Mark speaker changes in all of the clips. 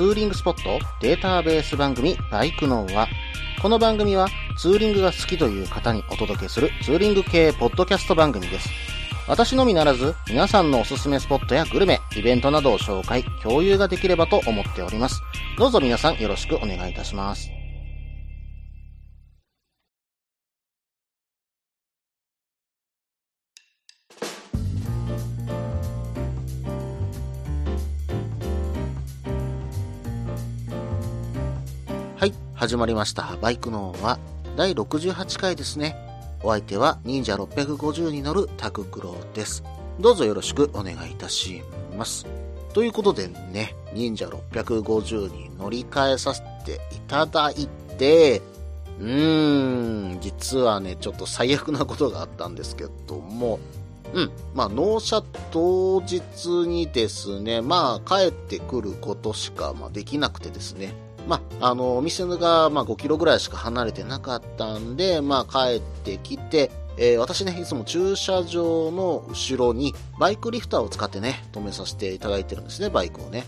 Speaker 1: ツーリングスポットデータベース番組バイクノーは、この番組はツーリングが好きという方にお届けするツーリング系ポッドキャスト番組です。私のみならず、皆さんのおすすめスポットやグルメ、イベントなどを紹介、共有ができればと思っております。どうぞ皆さんよろしくお願いいたします。始まりました。バイクのは第68回ですね。お相手は忍者650に乗るタククロです。どうぞよろしくお願いいたします。ということでね、忍者650に乗り換えさせていただいて、うーん、実はね、ちょっと最悪なことがあったんですけども、うん。まあ、納車当日にですね、まあ、帰ってくることしか、まあ、できなくてですね。まあ、あの、お店が、まあ、5キロぐらいしか離れてなかったんで、まあ、帰ってきて、えー私ね、いつも駐車場の後ろにバイクリフターを使ってね、止めさせていただいてるんですね、バイクをね。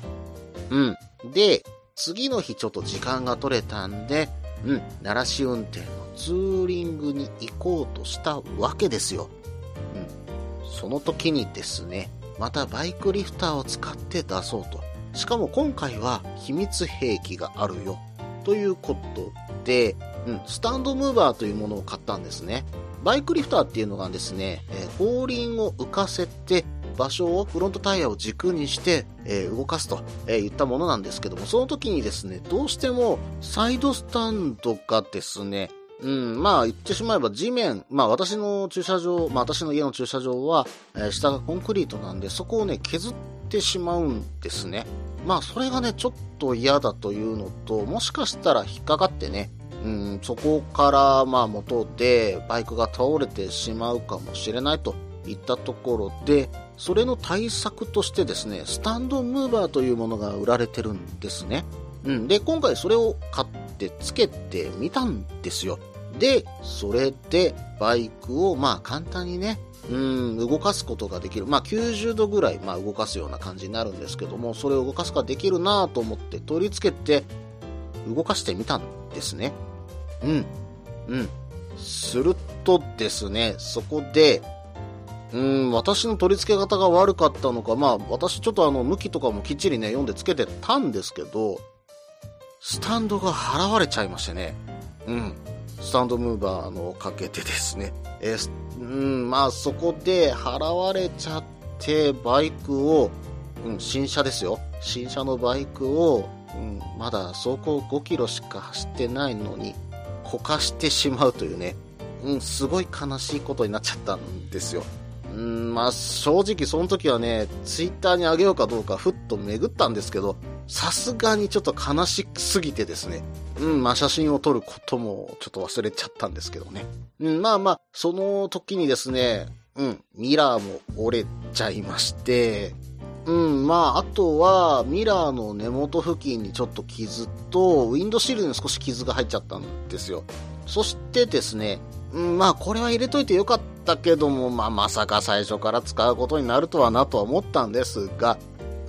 Speaker 1: うん。で、次の日ちょっと時間が取れたんで、うん、鳴らし運転のツーリングに行こうとしたわけですよ。うん。その時にですね、またバイクリフターを使って出そうと。しかも今回は秘密兵器があるよ。ということで、うん、スタンドムーバーというものを買ったんですね。バイクリフターっていうのがですね、えー後輪を浮かせて、場所をフロントタイヤを軸にして、えー動かすと、えー言ったものなんですけども、その時にですね、どうしてもサイドスタンドがですね、うん、まあ言ってしまえば地面、まあ私の駐車場、まあ私の家の駐車場は、えー下がコンクリートなんで、そこをね、削っててしまうんですね。まあそれがね、ちょっと嫌だというのと、もしかしたら引っかかってね、うん、そこから、まあ元でバイクが倒れてしまうかもしれないといったところで、それの対策としてですね、スタンドムーバーというものが売られてるんですね。うん、で、今回それを買ってつけてみたんですよ。で、それでバイクをまあ簡単にね、うん、動かすことができる。まあ90度ぐらい、まあ動かすような感じになるんですけども、それを動かすことができるなと思って取り付けて動かしてみたんですね。うん。うん。するとですね、そこで、うん、私の取り付け方が悪かったのか、まあ、私ちょっとあの、向きとかもきっちりね、読んでつけてたんですけど、スタンドが払われちゃいましてね。うん。スタンドムーバーのかげでですね。えーうん、まあ、そこで払われちゃって、バイクを、うん、新車ですよ。新車のバイクを、うん、まだ走行5キロしか走ってないのに、こかしてしまうというね、うん、すごい悲しいことになっちゃったんですよ。うん、まあ正直その時はね、ツイッターにあげようかどうかふっと巡ったんですけど、さすがにちょっと悲しすぎてですね、うん、まあ写真を撮ることもちょっと忘れちゃったんですけどね。うん、まあまあ、その時にですね、うん、ミラーも折れちゃいまして、うん、まあ、あとは、ミラーの根元付近にちょっと傷と、ウィンドシールに少し傷が入っちゃったんですよ。そしてですね、うん、まあ、これは入れといてよかったけども、まあ、まさか最初から使うことになるとはなとは思ったんですが、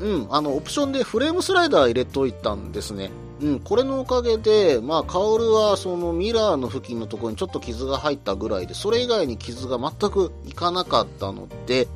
Speaker 1: うん、あの、オプションでフレームスライダー入れといたんですね。うん、これのおかげで、まあ、カオルはそのミラーの付近のところにちょっと傷が入ったぐらいで、それ以外に傷が全くいかなかったので、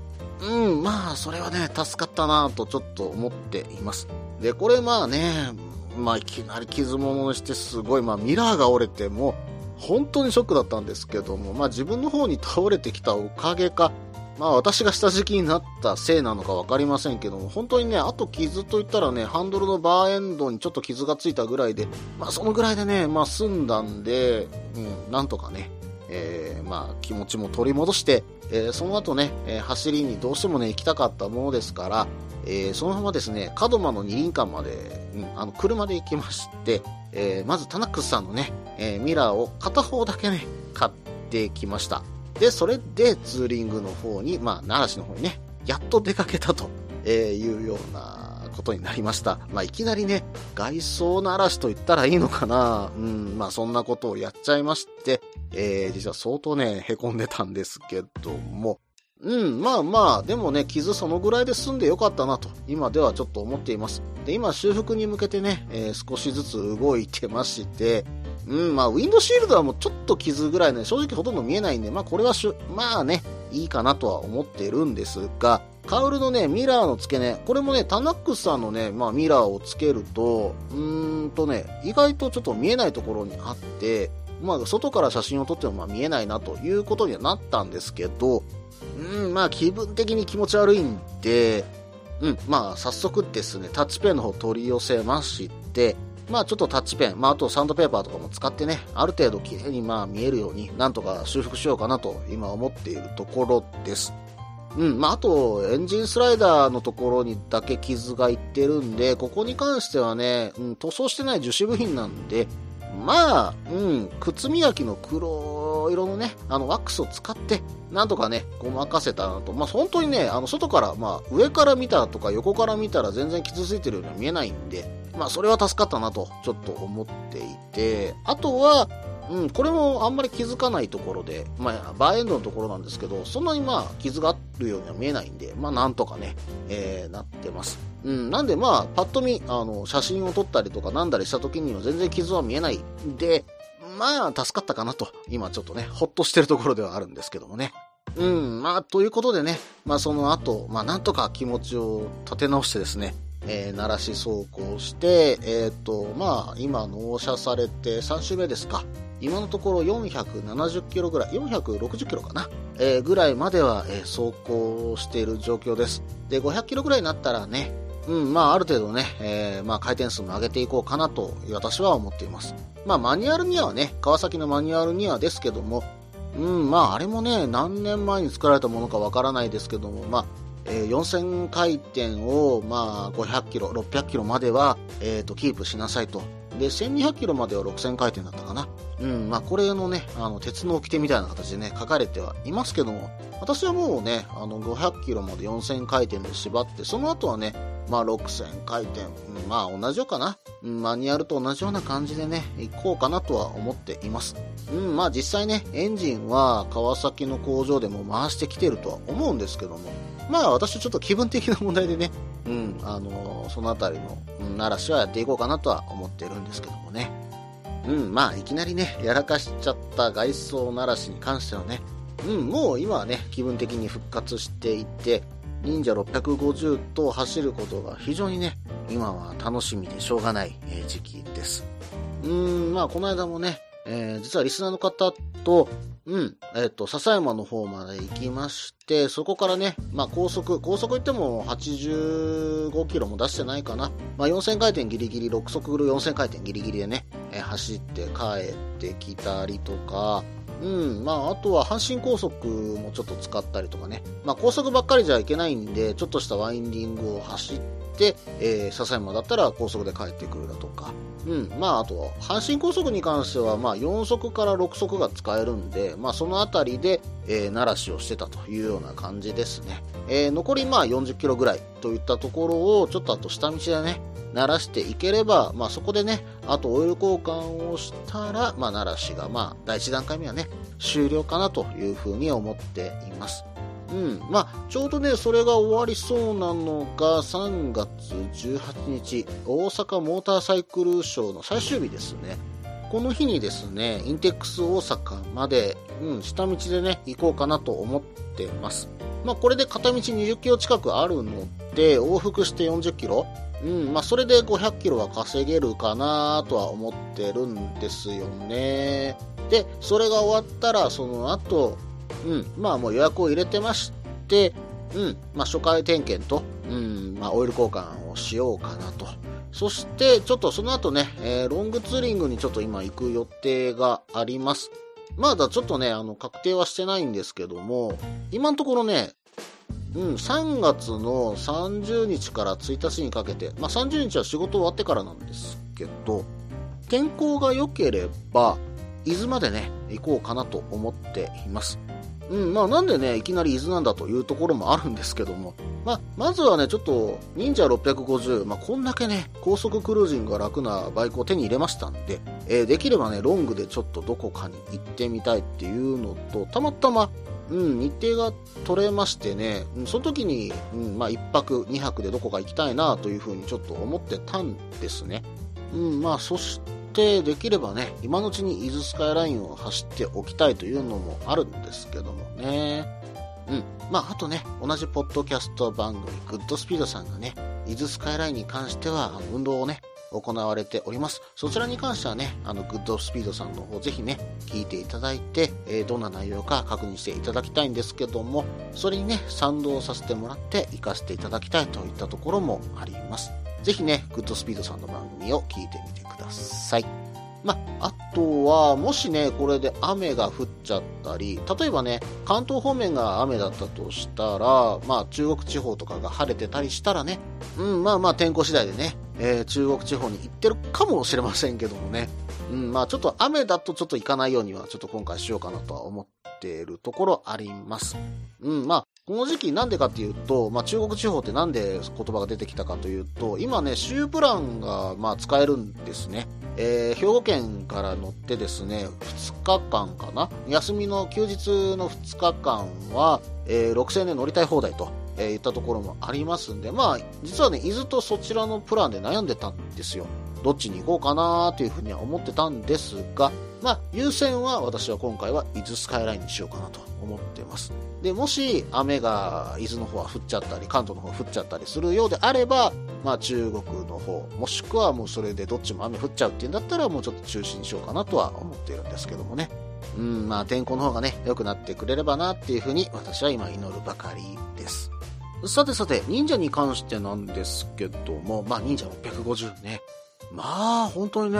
Speaker 1: うん、まあ、それはね、助かったなとちょっと思っています。で、これまあね、まあ、いきなり傷物にしてすごい、まあ、ミラーが折れても、本当にショックだったんですけども、まあ、自分の方に倒れてきたおかげか、まあ、私が下敷きになったせいなのか分かりませんけども、本当にね、あと傷といったらね、ハンドルのバーエンドにちょっと傷がついたぐらいで、まあ、そのぐらいでね、まあ、済んだんで、うん、なんとかね、えーまあ、気持ちも取り戻して、えーその後ね、え走りにどうしてもね、行きたかったものですから、えーそのままですね、門真の二輪館まで、うん、あの、車で行きまして、えーまずタナックスさんのね、えーミラーを片方だけね、買ってきました。で、それでツーリングの方に、まあ、奈良市の方にね、やっと出かけたとえーいうようなことになりました。まあ、いきなりね、外装の嵐と言ったらいいのかなうん、まあ、そんなことをやっちゃいまして、えー実は相当ね、凹んでたんですけども、うん、まあまあ、でもね、傷そのぐらいで済んでよかったなと、今ではちょっと思っています。で、今、修復に向けてね、えー、少しずつ動いてまして、うん、まあ、ウィンドシールドはもうちょっと傷ぐらいね、正直ほとんど見えないんで、まあ、これはしゅ、まあね、いいかなとは思ってるんですが、カウルのね、ミラーの付け根、これもね、タナックスさんのね、まあ、ミラーをつけると、うーんとね、意外とちょっと見えないところにあって、まあ、外から写真を撮ってもまあ見えないなということにはなったんですけど、うん、まあ、気分的に気持ち悪いんで、うん、まあ、早速ですね、タッチペンの方取り寄せまして、まあちょっとタッチペン、まああとサンドペーパーとかも使ってね、ある程度綺麗にまあ見えるように、なんとか修復しようかなと今思っているところです。うん、まああと、エンジンスライダーのところにだけ傷がいってるんで、ここに関してはね、うん、塗装してない樹脂部品なんで、まあ、うん、靴磨きの黒色のね、あのワックスを使って、なんとかね、ごまかせたなと。まあ本当にね、あの外から、まあ上から見たとか横から見たら全然傷ついてるようには見えないんで、まあそれは助かったなと、ちょっと思っていて、あとは、うん、これもあんまり気づかないところで、まあ、バーエンドのところなんですけど、そんなにまあ、傷があるようには見えないんで、まあ、なんとかね、えー、なってます。うん、なんでまあ、パッと見、あの、写真を撮ったりとかなんだりした時には全然傷は見えないんで、まあ、助かったかなと、今ちょっとね、ほっとしてるところではあるんですけどもね。うん、まあ、ということでね、まあ、その後、まあ、なんとか気持ちを立て直してですね、えー、奈良市走行して、えっ、ー、と、まあ、今納車されて3週目ですか。今のところ470キロぐらい、460キロかな、えー、ぐらいまでは、えー、走行している状況です。で、500キロぐらいになったらね、うん、まあ、ある程度ね、えー、まあ、回転数も上げていこうかなと、私は思っています。まあ、マニュアルにはね、川崎のマニュアルにはですけども、うん、まあ、あれもね、何年前に作られたものかわからないですけども、まあ、えー、4000回転を、まあ、500キロ、600キロまでは、えっ、ー、と、キープしなさいと。で、1200キロまでは6000回転だったかな。うん、まあ、これのね、あの、鉄の掟みたいな形でね、書かれてはいますけども、私はもうね、あの、500キロまで4000回転で縛って、その後はね、まあ、6000回転、うん、まあ、同じようかな。うん、マニュアルと同じような感じでね、行こうかなとは思っています。うん、まあ、実際ね、エンジンは川崎の工場でも回してきてるとは思うんですけども、まあ、私ちょっと気分的な問題でね、うん、あのー、そのあたりの、うん、奈良市はやっていこうかなとは思ってるんですけどもね。うん、まあ、いきなりね、やらかしちゃった外装ならしに関してはね、うん、もう今はね、気分的に復活していて、忍者650と走ることが非常にね、今は楽しみでしょうがない、えー、時期です。うーん、まあ、この間もね、えー、実はリスナーの方と、うん、えっ、ー、と、笹山の方まで行きまして、そこからね、まあ高速、高速行っても85キロも出してないかな。まあ4000回転ギリギリ、6速4000回転ギリギリでね、えー、走って帰ってきたりとか、うん、まああとは阪神高速もちょっと使ったりとかね。まあ高速ばっかりじゃいけないんで、ちょっとしたワインディングを走って、えー、笹山だったら高速で帰ってくるだとか、うん、まああと、阪神高速に関しては、まあ4速から6速が使えるんで、まあそのあたりで、えー、鳴らしをしてたというような感じですね。えー、残りまあ40キロぐらいといったところを、ちょっとあと下道でね、鳴らしていければ、まあそこでね、あとオイル交換をしたら、まあ鳴らしが、まあ第1段階目はね、終了かなというふうに思っています。うん。まあ、ちょうどね、それが終わりそうなのが3月18日、大阪モーターサイクルショーの最終日ですね。この日にですね、インテックス大阪まで、うん、下道でね、行こうかなと思ってます。まあ、これで片道20キロ近くあるので、往復して40キロ。うん、まあ、それで500キロは稼げるかなとは思ってるんですよね。で、それが終わったら、その後、うん、まあもう予約を入れてまして、うん、まあ初回点検と、うん、まあオイル交換をしようかなと。そして、ちょっとその後ね、えー、ロングツーリングにちょっと今行く予定があります。まだちょっとね、あの、確定はしてないんですけども、今のところね、うん、3月の30日から1日にかけて、まあ30日は仕事終わってからなんですけど、天候が良ければ、伊豆までね、行こうかなと思っています。うん、まあなんでね、いきなり伊豆なんだというところもあるんですけども、まあ、まずはね、ちょっと、忍者650、まあこんだけね、高速クルージングが楽なバイクを手に入れましたんで、えー、できればね、ロングでちょっとどこかに行ってみたいっていうのと、たまたま、うん、日程が取れましてね、その時に、うん、まあ、1泊、2泊でどこか行きたいなというふうにちょっと思ってたんですね。うん、まあ、そして、できればね、今のうちに伊豆スカイラインを走っておきたいというのもあるんですけどもね。うん。まあ、あとね、同じポッドキャスト番組、グッドスピードさんがね、伊豆スカイラインに関しては、運動をね、行われております。そちらに関してはね、あの、グッドスピードさんの方、ぜひね、聞いていただいて、えー、どんな内容か確認していただきたいんですけども、それにね、賛同させてもらって行かせていただきたいといったところもあります。ぜひね、グッドスピードさんの番組を聞いてみてください。まあとは、もしね、これで雨が降っちゃったり、例えばね、関東方面が雨だったとしたら、まあ中国地方とかが晴れてたりしたらね、うん、まあまあ天候次第でね、えー、中国地方に行ってるかもしれませんけどもね、うん、まあちょっと雨だとちょっと行かないようにはちょっと今回しようかなとは思っているところあります。うん、まあこの時期なんでかっていうと、まあ、中国地方ってなんで言葉が出てきたかというと、今ね、週プランが、まあ、使えるんですね。えー、兵庫県から乗ってですね、2日間かな？休みの休日の2日間は、えー、6000円で乗りたい放題と。えー、言ったところもありますんで、まあ、実はね、伊豆とそちらのプランで悩んでたんですよ。どっちに行こうかなというふうには思ってたんですが、まあ、優先は私は今回は伊豆スカイラインにしようかなと思ってます。で、もし雨が伊豆の方は降っちゃったり、関東の方は降っちゃったりするようであれば、まあ中国の方、もしくはもうそれでどっちも雨降っちゃうっていうんだったらもうちょっと中止にしようかなとは思っているんですけどもね。うん、まあ天候の方がね、良くなってくれればなっていうふうに私は今祈るばかりです。さてさて、忍者に関してなんですけども、まあ忍者650ね。まあ本当にね、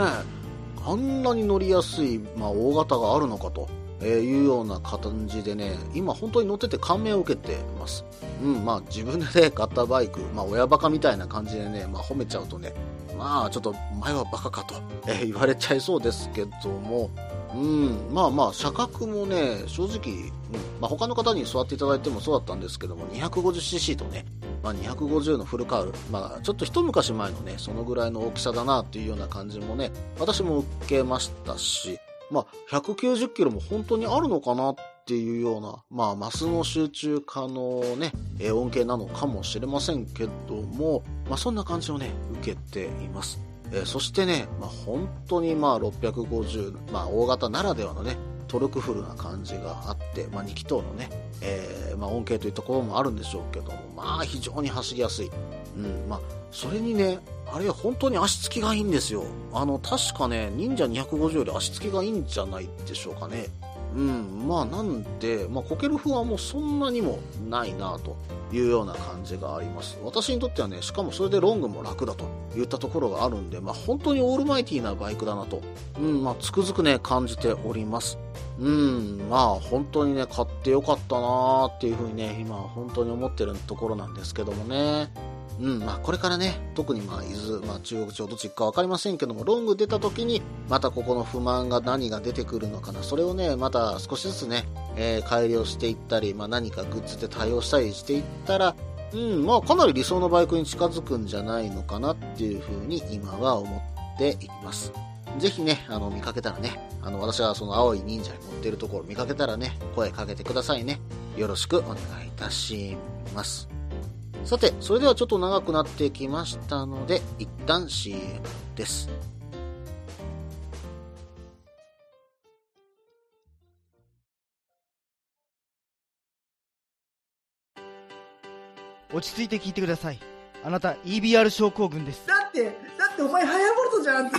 Speaker 1: あんなに乗りやすい、まあ、大型があるのかと。えー、いうような感じでね、今本当に乗ってて感銘を受けてます。うん、まあ自分でね、買ったバイク、まあ親バカみたいな感じでね、まあ褒めちゃうとね、まあちょっと前はバカかと、えー、言われちゃいそうですけども、うん、まあまあ車格もね、正直、うんまあ、他の方に座っていただいてもそうだったんですけども、250cc とね、まあ、250のフルカール、まあ、ちょっと一昔前のね、そのぐらいの大きさだなっていうような感じもね、私も受けましたし、まあ、190キロも本当にあるのかなっていうような、まあ、マスの集中可能ね、え音形なのかもしれませんけども、まあ、そんな感じをね、受けています。えー、そしてね、まあ、本当にまあ650、まあ、大型ならではのね、トルクフルな感じがあって、まあ、2気筒のね、えー、まあ、恩恵というところもあるんでしょうけども、まあ、非常に走りやすい。うん、まあ、それにね、あれ本当に足つきがいいんですよ。あの、確かね、忍者250より足つきがいいんじゃないでしょうかね。うん、まあなんで、まあこける不安もそんなにもないなというような感じがあります。私にとってはね、しかもそれでロングも楽だといったところがあるんで、まあ本当にオールマイティーなバイクだなと、うん、まあつくづくね、感じております。うん、まあ本当にね、買ってよかったなーっていうふうにね、今本当に思ってるところなんですけどもね。うん、まあこれからね、特にまあ伊豆、まあ中国地方どっち行くかわかりませんけども、ロング出た時に、またここの不満が何が出てくるのかな、それをね、また少しずつね、えー、改良していったり、まあ何かグッズで対応したりしていったら、うん、まあかなり理想のバイクに近づくんじゃないのかなっていうふうに今は思っています。ぜひね、あの、見かけたらね、あの、私がその青い忍者に乗ってるところ見かけたらね、声かけてくださいね。よろしくお願いいたします。さて、それではちょっと長くなってきましたので、一旦 CM です。
Speaker 2: 落ち着いて聞いてください。あなた EBR 症候群です。
Speaker 3: だって、だってお前ハヤボルトじゃんって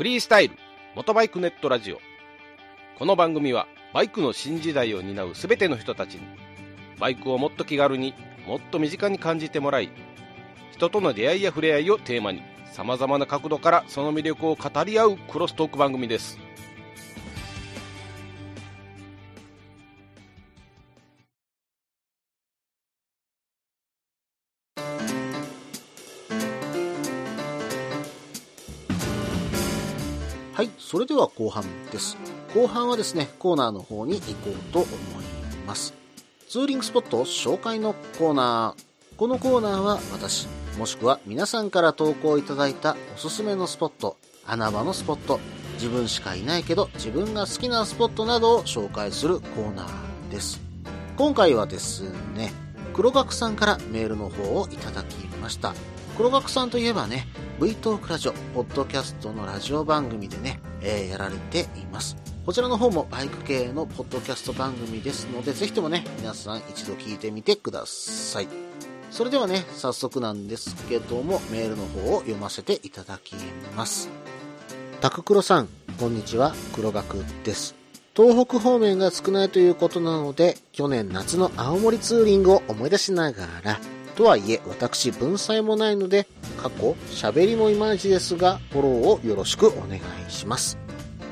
Speaker 4: フリースタイル、元バイクネットラジオ。この番組は、バイクの新時代を担うすべての人たちに、バイクをもっと気軽にもっと身近に感じてもらい、人との出会いや触れ合いをテーマに、様々な角度からその魅力を語り合うクロストーク番組です。
Speaker 1: それでは後半です。後半はですね、コーナーの方に行こうと思います。ツーリングスポット紹介のコーナー。このコーナーは私、もしくは皆さんから投稿いただいたおすすめのスポット、穴場のスポット、自分しかいないけど自分が好きなスポットなどを紹介するコーナーです。今回はですね、黒学さんからメールの方をいただきました。黒学さんといえばね、V トークラジオ、ポッドキャストのラジオ番組でね、えーやられています。こちらの方もバイク系のポッドキャスト番組ですので、ぜひともね、皆さん一度聞いてみてください。それではね、早速なんですけども、メールの方を読ませていただきます。タククロさん、こんにちは、黒学です。東北方面が少ないということなので、去年夏の青森ツーリングを思い出しながら、とはいえ私文才もないので、過去喋りもいまいちですが、フォローをよろしくお願いします。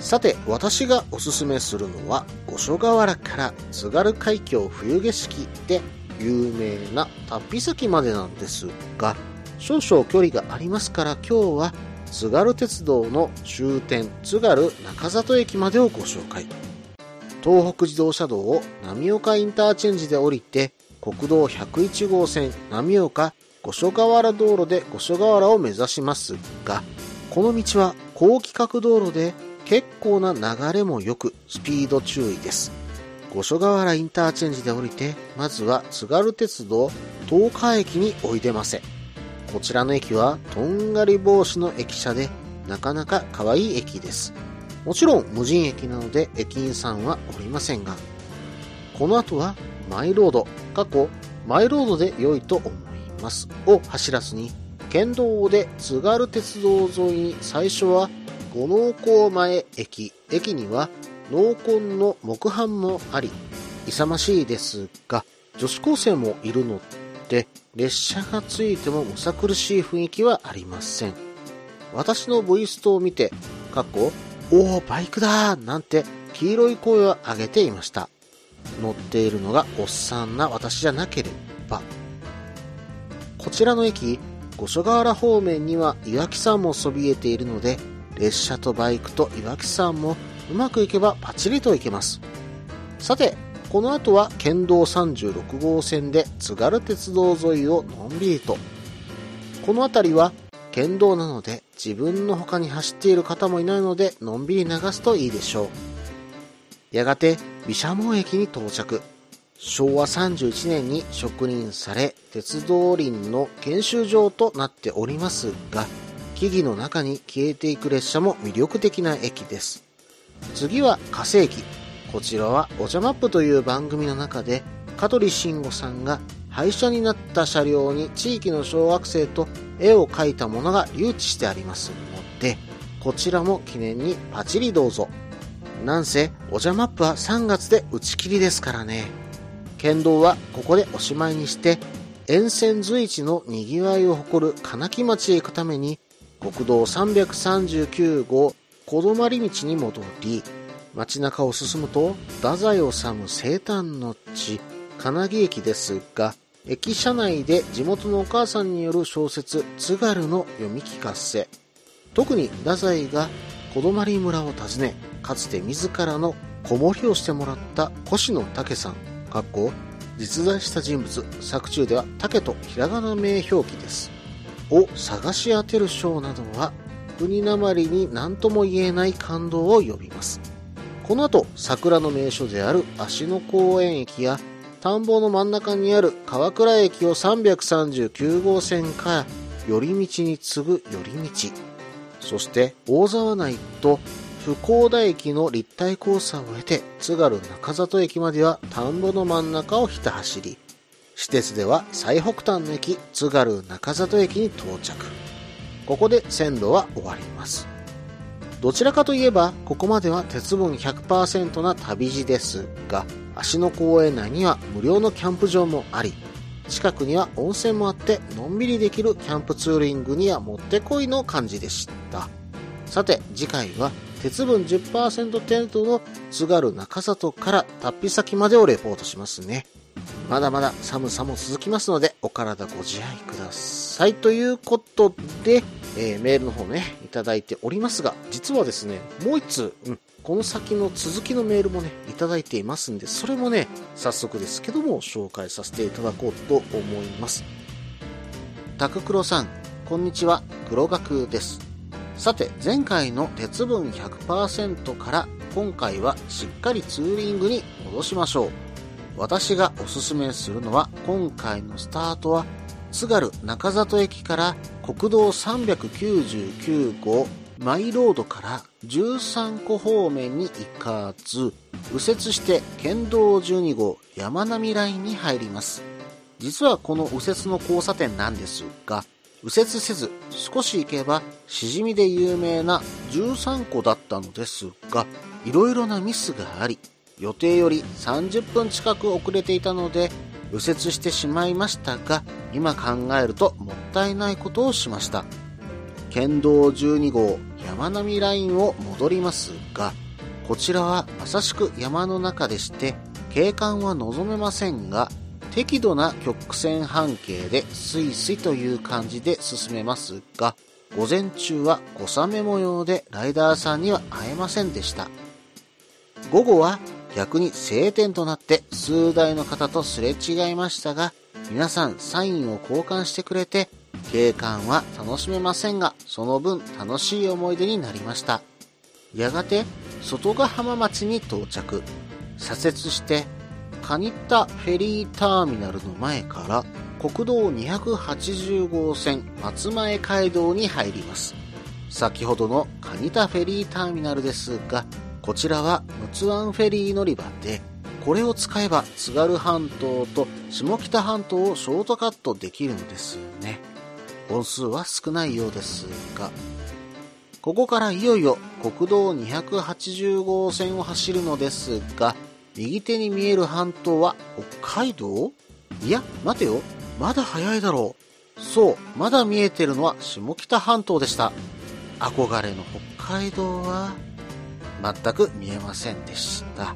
Speaker 1: さて、私がおすすめするのは、五所川原から津軽海峡冬景色で有名なタピ岬までなんですが、少々距離がありますから今日は津軽鉄道の終点津軽中里駅までをご紹介。東北自動車道を浪岡インターチェンジで降りて、国道101号線浪岡五所川原道路で五所川原を目指しますが、この道は高規格道路で結構な流れも良くスピード注意です。五所川原インターチェンジで降りて、まずは津軽鉄道東海駅においでませ。こちらの駅はとんがり帽子の駅舎でなかなか可愛い駅です。もちろん無人駅なので駅員さんはおりませんが、この後はマイロード、過去マイロードで良いと思いますを走らずに、県道で津軽鉄道沿いに最初は五能港前駅、駅には濃紺の木版もあり、勇ましいですが、女子高生もいるので、列車がついてもむさ苦しい雰囲気はありません。私の V ストを見て、過去、おー、バイクだなんて黄色い声を上げていました。乗っているのがおっさんな私じゃなければ。こちらの駅、五所川原方面には岩木山もそびえているので、列車とバイクと岩木山もうまくいけばパチリといけます。さて、この後は県道36号線で津軽鉄道沿いをのんびりと。この辺りは県道なので自分の他に走っている方もいないのでのんびり流すといいでしょう。やがて毘沙門駅に到着。昭和31年に職人され鉄道林の研修場となっておりますが、木々の中に消えていく列車も魅力的な駅です。次は火星駅。こちらはおじゃマップという番組の中で香取慎吾さんが廃車になった車両に地域の小学生と絵を描いたものが留置してありますので、こちらも記念にパチリどうぞ。なんせ、おじゃマップは3月で打ち切りですからね。県道はここでおしまいにして、沿線随一の賑わいを誇る金木町へ行くために、国道339号小泊道に戻り、街中を進むと、太宰治生誕の地、金木駅ですが、駅舎内で地元のお母さんによる小説、津軽の読み聞かせ。特に太宰が小泊村を訪ね、かつて自らの子守をしてもらった越野武さん、かっこ実在した人物、作中では竹とひらがな名表記です。を探し当てる章などは、国なまりに何とも言えない感動を呼びます。この後、桜の名所である芦野公園駅や、田んぼの真ん中にある川倉駅を339号線から寄り道に次ぐ寄り道。そして、大沢内と福高田駅の立体交差を経て、津軽中里駅までは田んぼの真ん中をひた走り、私鉄では最北端の駅、津軽中里駅に到着。ここで線路は終わります。どちらかといえば、ここまでは鉄分100%な旅路ですが、芦野公園内には無料のキャンプ場もあり、近くには温泉もあって、のんびりできるキャンプツーリングにはもってこいの感じでした。さて、次回は、鉄分10%程度の津軽中里から達比先までをレポートしますね。まだまだ寒さも続きますので、お体ご自愛ください。ということで、えーメールの方ね、いただいておりますが、実はですね、もう一通、うん、この先の続きのメールもね、いただいていますんで、それもね、早速ですけども、紹介させていただこうと思います。タククロさん、こんにちは、黒学です。さて、前回の鉄分100%から、今回はしっかりツーリングに戻しましょう。私がおすすめするのは、今回のスタートは、津軽中里駅から国道399号マイロードから13個方面に行かず、右折して県道12号山並ラインに入ります。実はこの右折の交差点なんですが、右折せず少し行けばしじみで有名な13個だったのですが、いろいろなミスがあり、予定より30分近く遅れていたので、右折してしまいましたが、今考えるともったいないことをしました。県道12号山並みラインを戻りますが、こちらはまさしく山の中でして、景観は望めませんが、適度な曲線半径でスイスイという感じで進めますが、午前中は小雨模様でライダーさんには会えませんでした。午後は逆に晴天となって数台の方とすれ違いましたが、皆さんサインを交換してくれて、景観は楽しめませんが、その分楽しい思い出になりました。やがて、外ヶ浜町に到着。左折して、蟹田フェリーターミナルの前から、国道280号線松前街道に入ります。先ほどの蟹田フェリーターミナルですが、こちらは陸奥湾フェリー乗り場で、これを使えば津軽半島と下北半島をショートカットできるのですよね。本数は少ないようですが、ここからいよいよ国道280号線を走るのですが、右手に見える半島は北海道？いや、待てよ。まだ早いだろう。そう、まだ見えてるのは下北半島でした。憧れの北海道は、全く見えませんでした。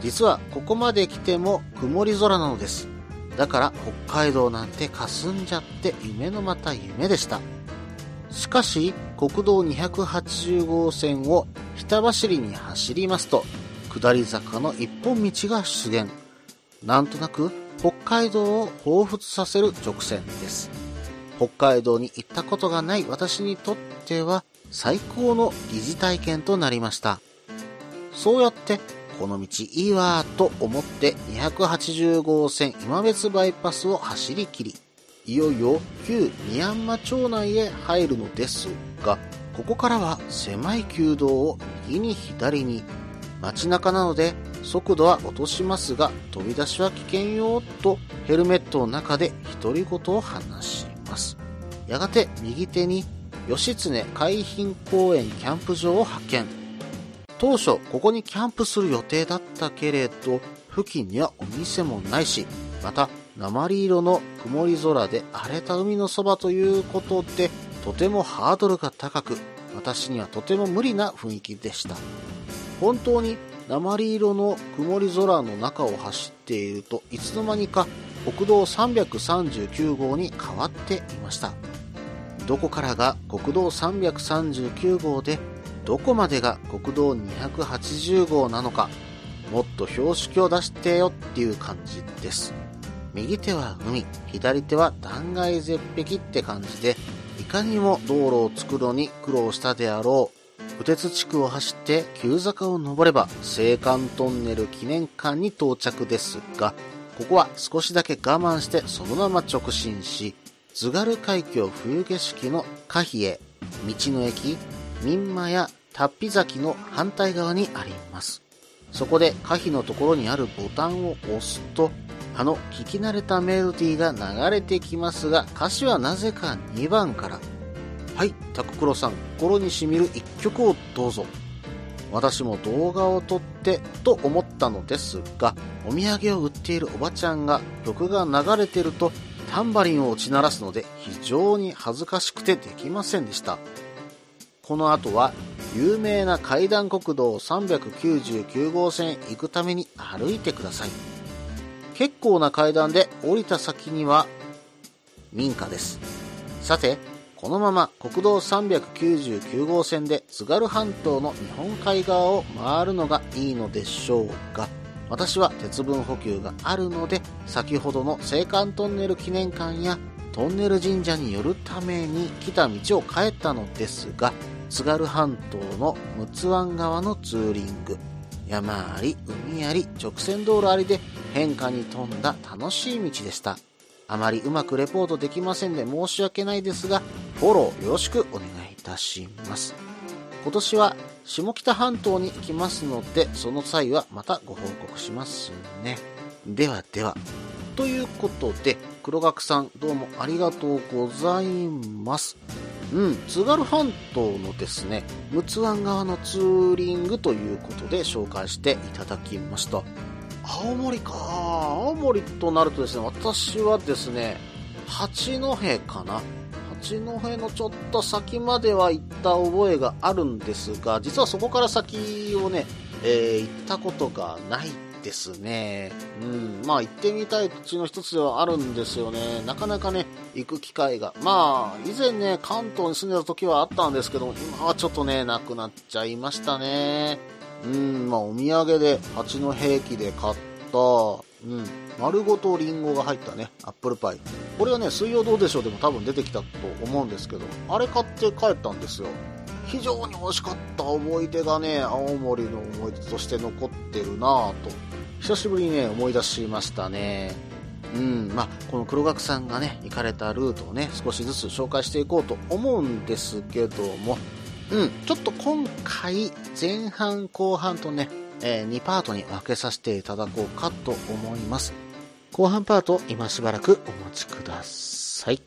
Speaker 1: 実はここまで来ても曇り空なのです。だから北海道なんて霞んじゃって夢のまた夢でした。しかし国道280号線をひた走りに走りますと下り坂の一本道が出現。なんとなく北海道を彷彿させる直線です。北海道に行ったことがない私にとっては最高の疑似体験となりました。そうやってこの道いいわと思って280号線今別バイパスを走り切り、いよいよ旧宮山町内へ入るのですが、ここからは狭い旧道を右に左に、街中なので速度は落としますが飛び出しは危険よとヘルメットの中で独り言を話します。やがて右手に義経海浜公園キャンプ場を発見。当初ここにキャンプする予定だったけれど付近にはお店もないしまた鉛色の曇り空で荒れた海のそばということでとてもハードルが高く私にはとても無理な雰囲気でした。本当に鉛色の曇り空の中を走っているといつの間にか国道339号に変わっていました。どこからが国道339号でどこまでが国道280号なのかもっと標識を出してよっていう感じです。右手は海左手は断崖絶壁って感じでいかにも道路を作るのに苦労したであろう。右鉄地区を走って急坂を登れば青函トンネル記念館に到着ですがここは少しだけ我慢してそのまま直進し津軽海峡冬景色の可否へ。道の駅民間やタッピ崎の反対側にあります。そこで可否のところにあるボタンを押すとあの聞き慣れたメロディーが流れてきますが歌詞はなぜか2番から。はいタククロさん心にしみる一曲をどうぞ。私も動画を撮ってと思ったのですがお土産を売っているおばちゃんが曲が流れてるとタンバリンを打ち鳴らすので非常に恥ずかしくてできませんでした。この後は有名な階段国道399号線行くために歩いてください。結構な階段で降りた先には民家です。さてこのまま国道399号線で津軽半島の日本海側を回るのがいいのでしょうが、私は鉄分補給があるので、先ほどの青函トンネル記念館やトンネル神社に寄るために来た道を帰ったのですが、津軽半島の陸奥湾側のツーリング、山あり、海あり、直線道路ありで変化に富んだ楽しい道でした。あまりうまくレポートできませんで申し訳ないですが、フォローよろしくお願いいたします。今年は下北半島に行きますので、その際はまたご報告しますね。ではでは。ということで、黒学さんどうもありがとうございます。うん、津軽半島のですね、陸奥湾側のツーリングということで紹介していただきました。青森か。青森となるとですね、私はですね、八戸かな。八戸のちょっと先までは行った覚えがあるんですが、実はそこから先をね、えー行ったことがないですね。うん。まあ行ってみたい土地の一つではあるんですよね。なかなかね、行く機会が。まあ、以前ね、関東に住んでた時はあったんですけども、今はちょっとね、なくなっちゃいましたね。うん、まあお土産で八戸駅で買った、うん、丸ごとリンゴが入ったね、アップルパイ。これはね、水曜どうでしょうでも多分出てきたと思うんですけど、あれ買って帰ったんですよ。非常に美味しかった思い出がね、青森の思い出として残ってるなぁと、久しぶりにね、思い出しましたね。うん、まあ、この黒学さんがね、行かれたルートをね、少しずつ紹介していこうと思うんですけども、うん、ちょっと今回、前半後半とね、え2パートに分けさせていただこうかと思います。後半パート、今しばらくお待ちください。